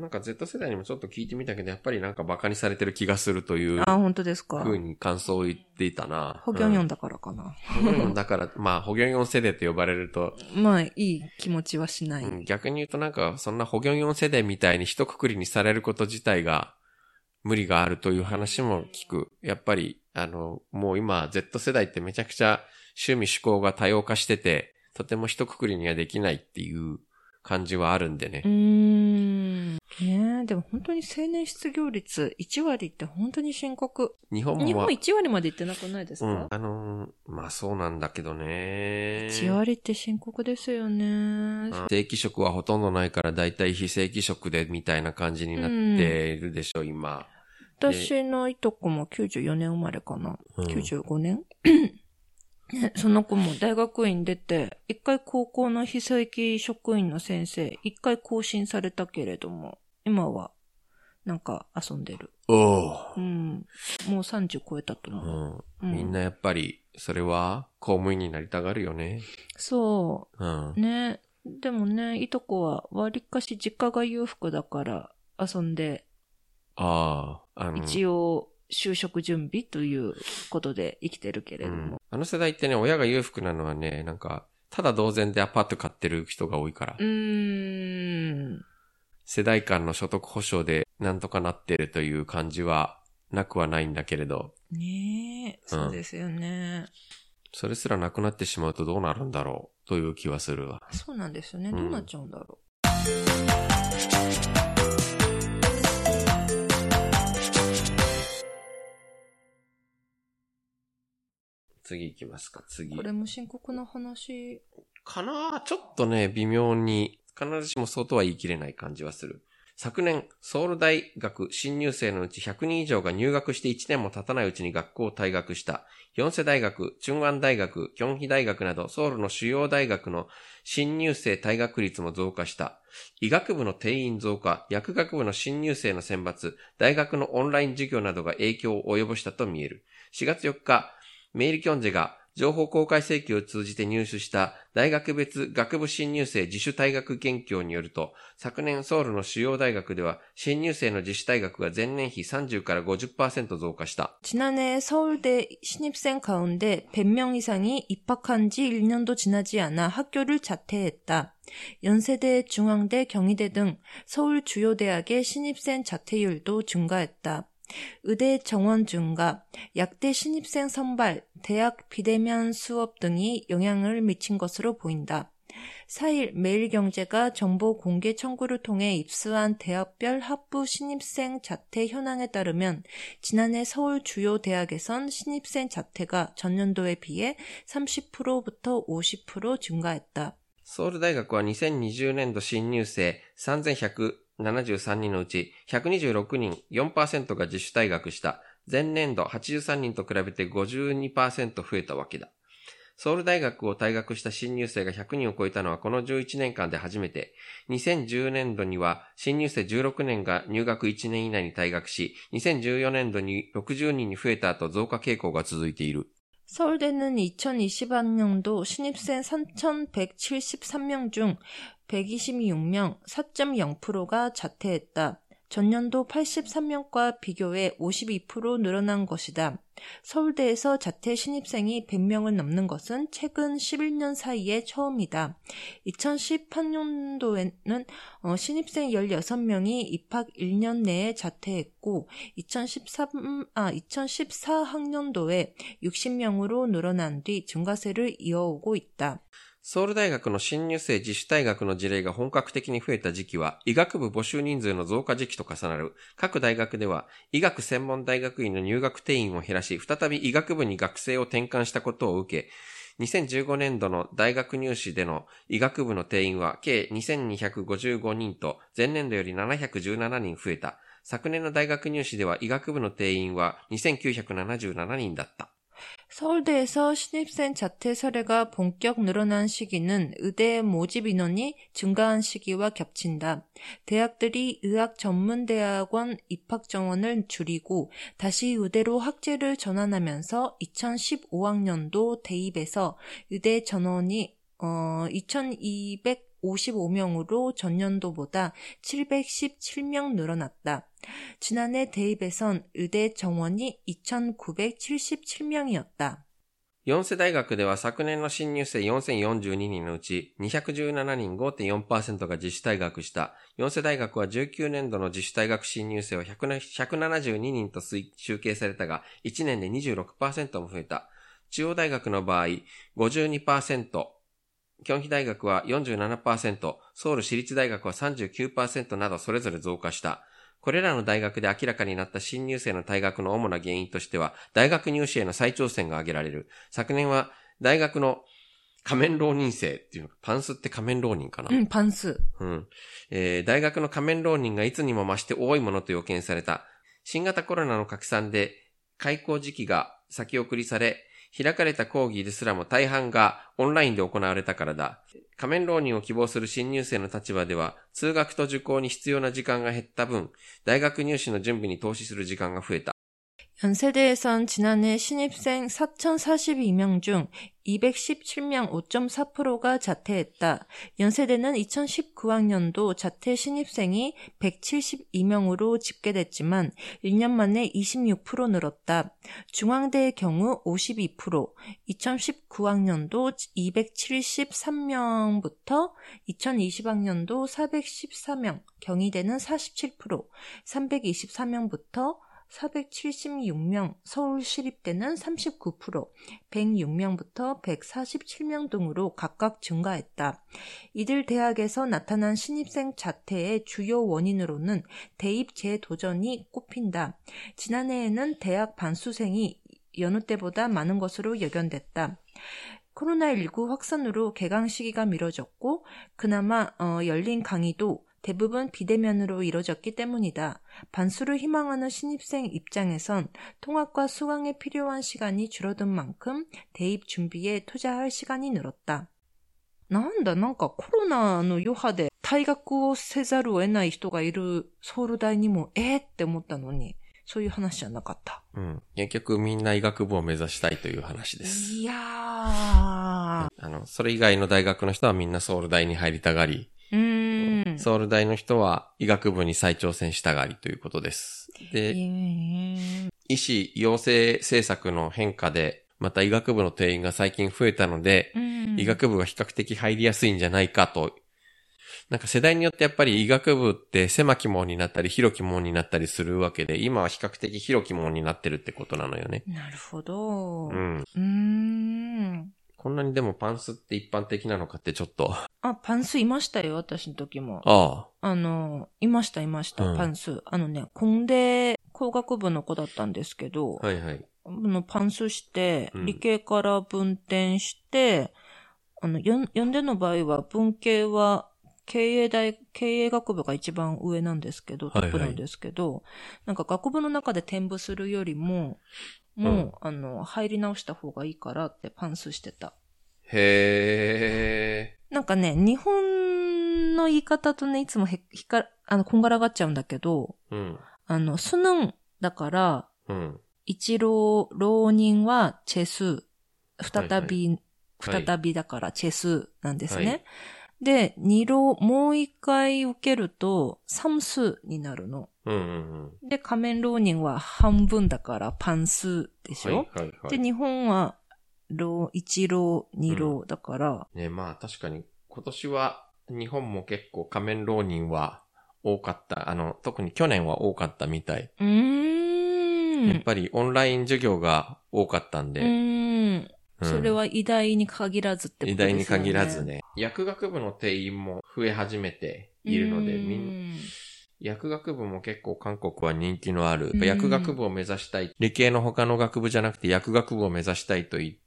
なんか Z 世代にもちょっと聞いてみたけど、やっぱりなんかバカにされてる気がするという
あ、本当ですか。
風に感想を言っていたな。
ホギョンヨン
ん。
だからかな。
ホギョンヨンだから、まあ、ホギョンヨン世代と呼ばれると、
まあ、いい気持ちはしない。
うん逆に言うとなんか、そんなホギョンヨン世代みたいに一括りにされること自体が無理があるという話も聞く。やっぱり、あの、もう今 Z 世代ってめちゃくちゃ趣味思考が多様化してて、とても一括りにはできないっていう感じはあるんでね
う。ーん。ねえ、でも本当に青年失業率1割って本当に深刻。
日本も。
日本1割までいってなくないですか、
うん。あのーまあそうなんだけどね。
1割って深刻ですよね。
うん正規職はほとんどないから、だいたい非正規職でみたいな感じになっているでしょ、今。
私のいとこも94年生まれかな。
うん
95年ねその子も大学院出て、一回高校の非正規職員の先生、一回更新されたけれども、今は、なんか遊んでる。
おお
う。ん。もう30超えたと
う
思う。
ん。みんなやっぱり、それは公務員になりたがるよね。
そ
うん
う。。ね。でもね、いとこは、わりかし実家が裕福だから、遊んで、
ああ、
一応、就職準備ということで生きてるけれども。
うんあの世代ってね、親が裕福なのはね、なんか、ただ同然でアパート買ってる人が多いから
う、ーん。
世代間の所得保障でなんとかなってるという感じはなくはないんだけれど、
ねえ、そうですよね。
それすらなくなってしまうとどうなるんだろうという気はするわ。
そうなんですよね。
うん
どうなっちゃうんだろ
次行きますか、
う。
次
こ。れも深刻な話。
かなちょっとね、微妙に、必ずしもそうとは言い切れない感じはする。昨年、ソウル大学新入生のうち100人以上が入学して1年も経たないうちに学校を退学した。四世大学、チュンワン大学、キョンヒ大学などソウルの主要大学の新入生退学率も増加した。医学部の定員増加、薬学部の新入生の選抜、大学のオンライン授業などが影響を及ぼしたと見える。4月4日、メイルキョンジェが情報公開請求を通じて入手した大学別学部新入生自主退学現況によると、昨年ソウルの主要大学では新入生の自主退学が前年比30から50%増加した。
지난해 서울대 신입생 가운데 100명 이상이 입학한 지 1년도 지나지 않아 학교를 자퇴했다. 연세대, 중앙대, 경희대 등 서울 주요 대학의 신입생 자퇴율도 증가했다. 의대 정원 증가, 약대 신입생 선발, 대학 비대면 수업 등이 영향을 미친 것으로 보인다. 4일 매일경제가 정보 공개 청구를 통해 입수한 대학별 학부 신입생 자퇴 현황에 따르면 지난해 서울 주요 대학에선 신입생 자퇴가 전년도에 비해 30%부터 50% 증가했다.
ソウル大学は2020年度新入生 3173人のうち126人4%が自主退学した。前年度83人と比べて52%増えたわけだ。ソウル大学を退学した新入生が100人を超えたのはこの11年間で初めて、2010年度には新入生16年が入学1年以内に退学し、2014年度に60人に増えた後増加傾向が続いている。
서울대는 2020학년도 신입생 3,173명 중 126명, 4.0%가 자퇴했다. 전년도 83명과 비교해 52% 늘어난 것이다. 서울대에서 자퇴 신입생이 100명을 넘는 것은 최근 11년 사이에 처음이다. 2018년도에는 어, 신입생 16명이 입학 1년 내에 자퇴했고 2013, 아, 2014학년도에 60명으로 늘어난 뒤 증가세를 이어오고 있다.
ソウル大学の新入生自主退学の事例が本格的に増えた時期は、医学部募集人数の増加時期と重なる。各大学では、医学専門大学院の入学定員を減らし、再び医学部に学生を転換したことを受け、2015年度の大学入試での医学部の定員は計2255人と前年度より717人増えた。昨年の大学入試では医学部の定員は2977人だった。
서울대에서 신입생 자퇴 사례가 본격 늘어난 시기는 의대 모집 인원이 증가한 시기와 겹친다. 대학들이 의학 전문 대학원 입학 정원을 줄이고 다시 의대로 학제를 전환하면서 2015학년도 대입에서 의대 전원이 어, 2255명으로 전년도보다 717명 늘어났다. 지난해 대입에선 의대 정원이 2,977명이었다.
四世大学では昨年の新入生4042人のうち217人5.4%が自主退学した。四世大学は19年度の自主退学新入生は100 172人と推集計されたが、1年で26%も増えた。中央大学の場合、52%、 京畿大学は47%、ソウル市立大学は39%などそれぞれ増加した。 これらの大学で明らかになった新入生の退学の主な原因としては、大学入試への再挑戦が挙げられる。昨年は大学の仮面浪人生っていうのパンスって仮面浪人かな、
うん、パンス。
うん。えー大学の仮面浪人がいつにも増して多いものと予見された。新型コロナの拡散で開校時期が先送りされ、開かれた講義ですらも大半がオンラインで行われたからだ。仮面浪人を希望する新入生の立場では、通学と受講に必要な時間が減った分、大学入試の準備に投資する時間が増えた。
연세대에선 지난해 신입생 4,042명 중 217명 5.4%가 자퇴했다. 연세대는 2019학년도 자퇴 신입생이 172명으로 집계됐지만 1년 만에 26% 늘었다. 중앙대의 경우 52%, 2019학년도 273명부터 2020학년도 414명, 경희대는 47%, 324명부터 476명, 서울시립대는 39%, 106명부터 147명 등으로 각각 증가했다. 이들 대학에서 나타난 신입생 자퇴의 주요 원인으로는 대입 재도전이 꼽힌다. 지난해에는 대학 반수생이 여느 때보다 많은 것으로 예견됐다. 코로나19 확산으로 개강 시기가 미뤄졌고 그나마 어, 열린 강의도 대부분 비대면으로이뤄졌기 때문이 다. 반수를 희망하는 신입생 입장에선통학과수강에 필요한 시간이 줄어든 만큼 대입 준비에 투자할 시간이 늘었 다. なんだ、なんかコロナの余波で退学をせざるを得ない人がいるソウル大にも、えー、って思ったのに、そういう話じゃなかった。
うん。結局みんな医学部を目指したいという話です。
いやー。
あの、それ以外の大学の人はみんなソウル大に入りたがり、
うん。
ソウル大の人は医学部に再挑戦したがりということです。で、
え
医師養成政策の変化で、また医学部の定員が最近増えたので、
ー、
医学部が比較的入りやすいんじゃないかと。なんか世代によってやっぱり医学部って狭き門になったり広き門になったりするわけで、今は比較的広き門になってるってことなのよね。
なるほど。
う。
うんーん。
こんなにでもパンスって一般的なのかってちょっと。
あ、パンスいましたよ、私の時も。
ああ。
あの、いました、いました、
うん
パンス。あのね、工大工学部の子だったんですけど、
はいはい。
あのパンスして、
うん
理系から分転して、あの、よん、4での場合は文系は経営大、経営学部が一番上なんですけど、ト
はいはい
ップなんですけど、なんか学部の中で転部するよりも、もう、
うん
あの、入り直した方がいいからってパンスしてた。
へ
なんかね、日本の言い方とね、いつもへ、ひか、あの、こんがらがっちゃうんだけど、
ー。うん。
あの、スヌンだから、
うん。
一浪、浪人はチェス、再び、
はい
再びだからチェスなんですね。
はい
で、二浪、もう一回受けると、サムスになるの。
うんうんうん。
で、仮面浪人は半分だからパンスでしょ、
はいはいは
で、
い。
日本は、浪、一浪、二浪だから、
ねまあ確かに今年は日本も結構仮面浪人は多かった。あの、特に去年は多かったみたい。
うーん。
やっぱりオンライン授業が多かったん
う
で。うん
それは偉大に限らずってことですよね。
偉大に限らず。ね。薬学部の定員も増え始めているので、みん
ん。
薬学部も結構韓国は人気のある。
うん
薬学部を目指したい。理系の他の学部じゃなくて薬学部を目指したいと言って、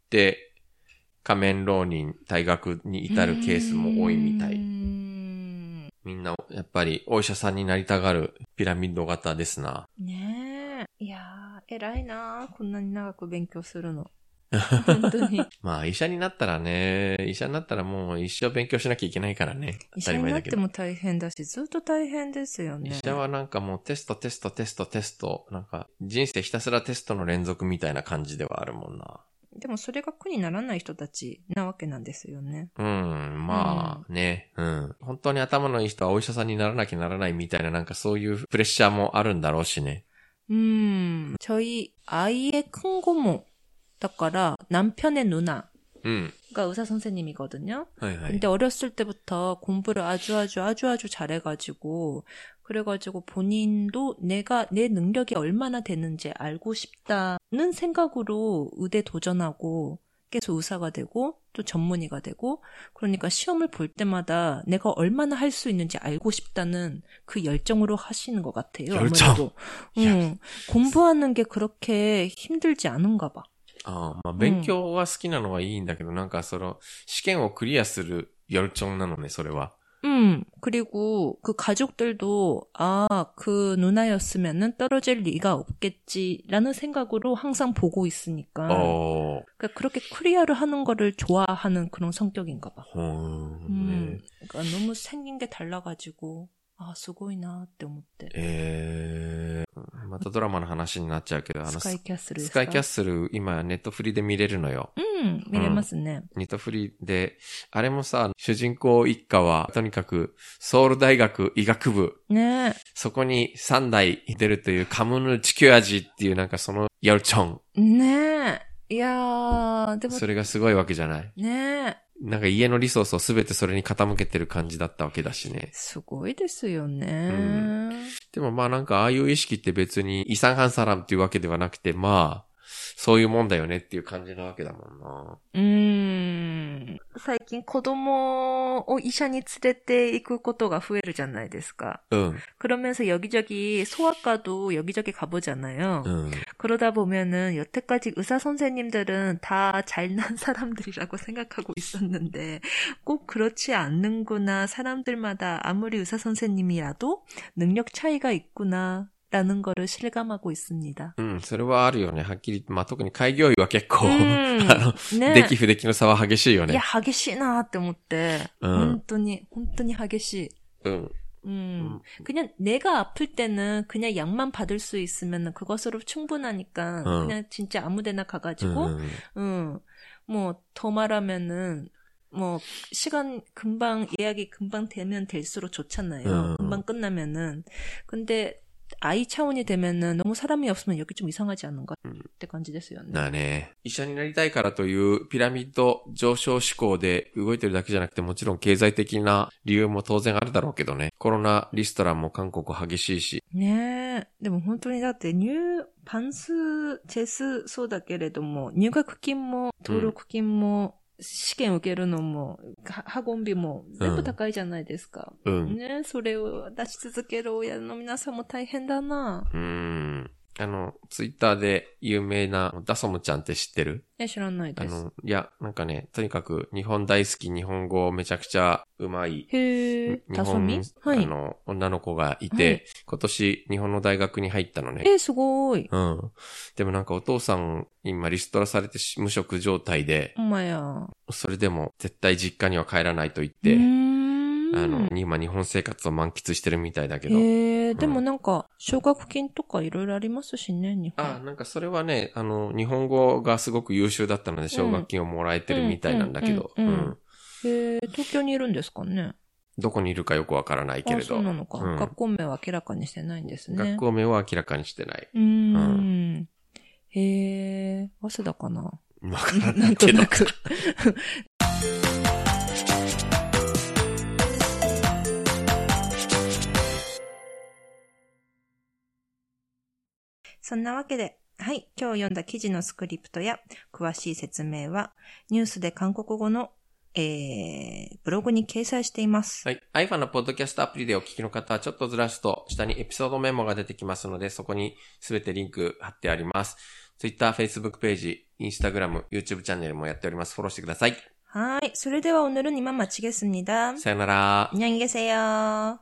仮面浪人、退学に至るケースも多いみたい。
ん
みんな、やっぱりお医者さんになりたがるピラミッド型ですな。
ねえ。いやー、偉いなーこんなに長く勉強するの。*laughs* 本当に。
まあ医者になったらね、医者になったらもう一生勉強しなきゃいけないからね。当
医者に
たり前だけど。
なっても大変だし、ずっと大変ですよね。
医者はなんかもうテストテストテストテスト、なんか人生ひたすらテストの連続みたいな感じではあるもんな。
でもそれが苦にならない人たちなわけなんですよね。
うん、まあね、うん。本当に頭のいい人はお医者さんにならなきゃならないみたいななんかそういうプレッシャーもあるんだろうしね。
음, 저희 아이의 큰 고모, だから 남편의 누나가
うん。
의사 선생님이거든요.
はいはい。
근데 어렸을 때부터 공부를 아주 아주 아주 아주 잘해가지고 그래가지고 본인도 내가 내 능력이 얼마나 되는지 알고 싶다는 생각으로 의대 도전하고 계속 의사가 되고 또 전문의가 되고 그러니까 시험을 볼 때마다 내가 얼마나 할 수 있는지 알고 싶다는 그 열정으로 하시는 것 같아요.
열정.
아무래도. *laughs* 음, 공부하는 게 그렇게 힘들지 않은가 봐.
ああ、まあ、勉強が好きなのはいいんだけど、なんかその、試験をクリアする열정なのね、それは。
음, 그리고 그 가족들도, 아, 그 누나였으면은 떨어질 리가 없겠지라는 생각으로 항상 보고 있으니까.
어.
그러니까 그렇게 크리아를 하는 거를 좋아하는 그런 성격인가 봐.
어, 네.
음, 그러니까 너무 생긴 게 달라가지고. 아, すごいなって思って.
えー、またドラマの話になっちゃうけど、あの、
スカイキャッスル
スカイキャッスル、今、ネットフリで見れるのよ。
うん、見れますね。
ネットフリで、あれもさ、主人公一家は、とにかく、ソウル大学医学部、
ね
そこに3代出るというカムヌ地球味っていうなんかその、ヤルチョン。
え。ねえ。いやー、でも、
それがすごいわけじゃない？
ねえ。
なんか家のリソースをすべてそれに傾けてる感じだったわけだしね。
すごいですよね。
んでもまあなんかああいう意識って別にイサンハンサラムっていうわけではなくて、まあ、そういうもんだよねっていう感じなわけだもんな。
うーん。最近子供を医者に連れて行くことが増えるじゃないですか.
うん。
그러면서 여기저기 소아과도 여기저기 가보잖아요.
うん。
그러다 보면은 여태까지 의사 선생님들은 다 잘난 *laughs* 사람들이라고 생각하고 있었는데 꼭 그렇지 않는구나. 사람들마다 아무리 의사 선생님이라도 능력 차이가 있구나. 라는 거를 실감하고 있습니다.
うん、それはあるよね。はっきり。まあ特に開業医は結構、
うん
あの、
ね
出来不出来の差は激しいよ
いや、
ね。
激しいなって思って、
うん
本当に、本当に激しい。*laughs*
うん。
음, 그냥 내가 아플 때는 그냥 약만 받을 수 있으면 그것으로 충분하니까
어.
그냥 진짜 아무데나
うん
가가지고
うん。
응, 뭐, 더 말하면은, 뭐, 시간 금방, 예약이 금방 되면 될수록 좋잖아요.
음.
금방 끝나면은. 근데, 아이 차원이 되면은 너무 사람이 없으면 여기 좀 이상하지 않은가?
음.
って感じですよね。
だね。医者になりたいからというピラミッド上昇志向で動いてるだけじゃなくてもちろん経済的な理由も当然あるだろうけどね。コロナリストランも韓国激しいし。
ねえ。でも本当にだって入、パンス、チェスそうだけれども、入学金も登録金も、 試験受けるのも、運びも全部高いじゃないですか。
うん、
ね、それを出し続ける親の皆さんも大変だな。
うん。あの、ツイッターで有名なダソムちゃんって知ってる？
え、知らないです。
あの、いや、なんかね、とにかく日本大好き日本語めちゃくちゃうまい
へえ、
日
タソミ？
本、
はい
あ。の、女の子がいて、
はい
今年日本の大学に入ったのね。
え、すごい。
うん。でもなんかお父さん今リストラされてし無職状態で、
ほんまや。
それでも絶対実家には帰らないと言っ
う
て、
ーん
あの、今日本生活を満喫してるみたいだけど。
へえ、でもなんか、奨学金とかいろいろありますしね、日本。
あ、なんかそれはね、あの、日本語がすごく優秀だったので奨学金をもらえてるみたいなんだけど、
ううんうん
うんん。
へえ、東京にいるんですかね？
どこにいるかよくわからないけ
あ、
れど、
そうなのか。
うん
学校名は明らかにしてないんですね。
学校名は明らかにしてない。
うーん。へえ、早稲田かな？
わからな
ないんと
けど
な。く。そんなわけで、はい、今日読んだ記事のスクリプトや詳しい説明は、ニュースで韓国語の、えー、ブログに掲載しています。
はい。iPhone のポッドキャストアプリでお聞きの方はちょっとずらすと下にエピソードメモが出てきますので、そこにすべてリンク貼ってあります。Twitter、Facebook ページ、Instagram、YouTube チャンネルもやっております。フォローしてください。
はい、それでは오늘은이만마치겠습니다
さよなら。
안녕히 계세요.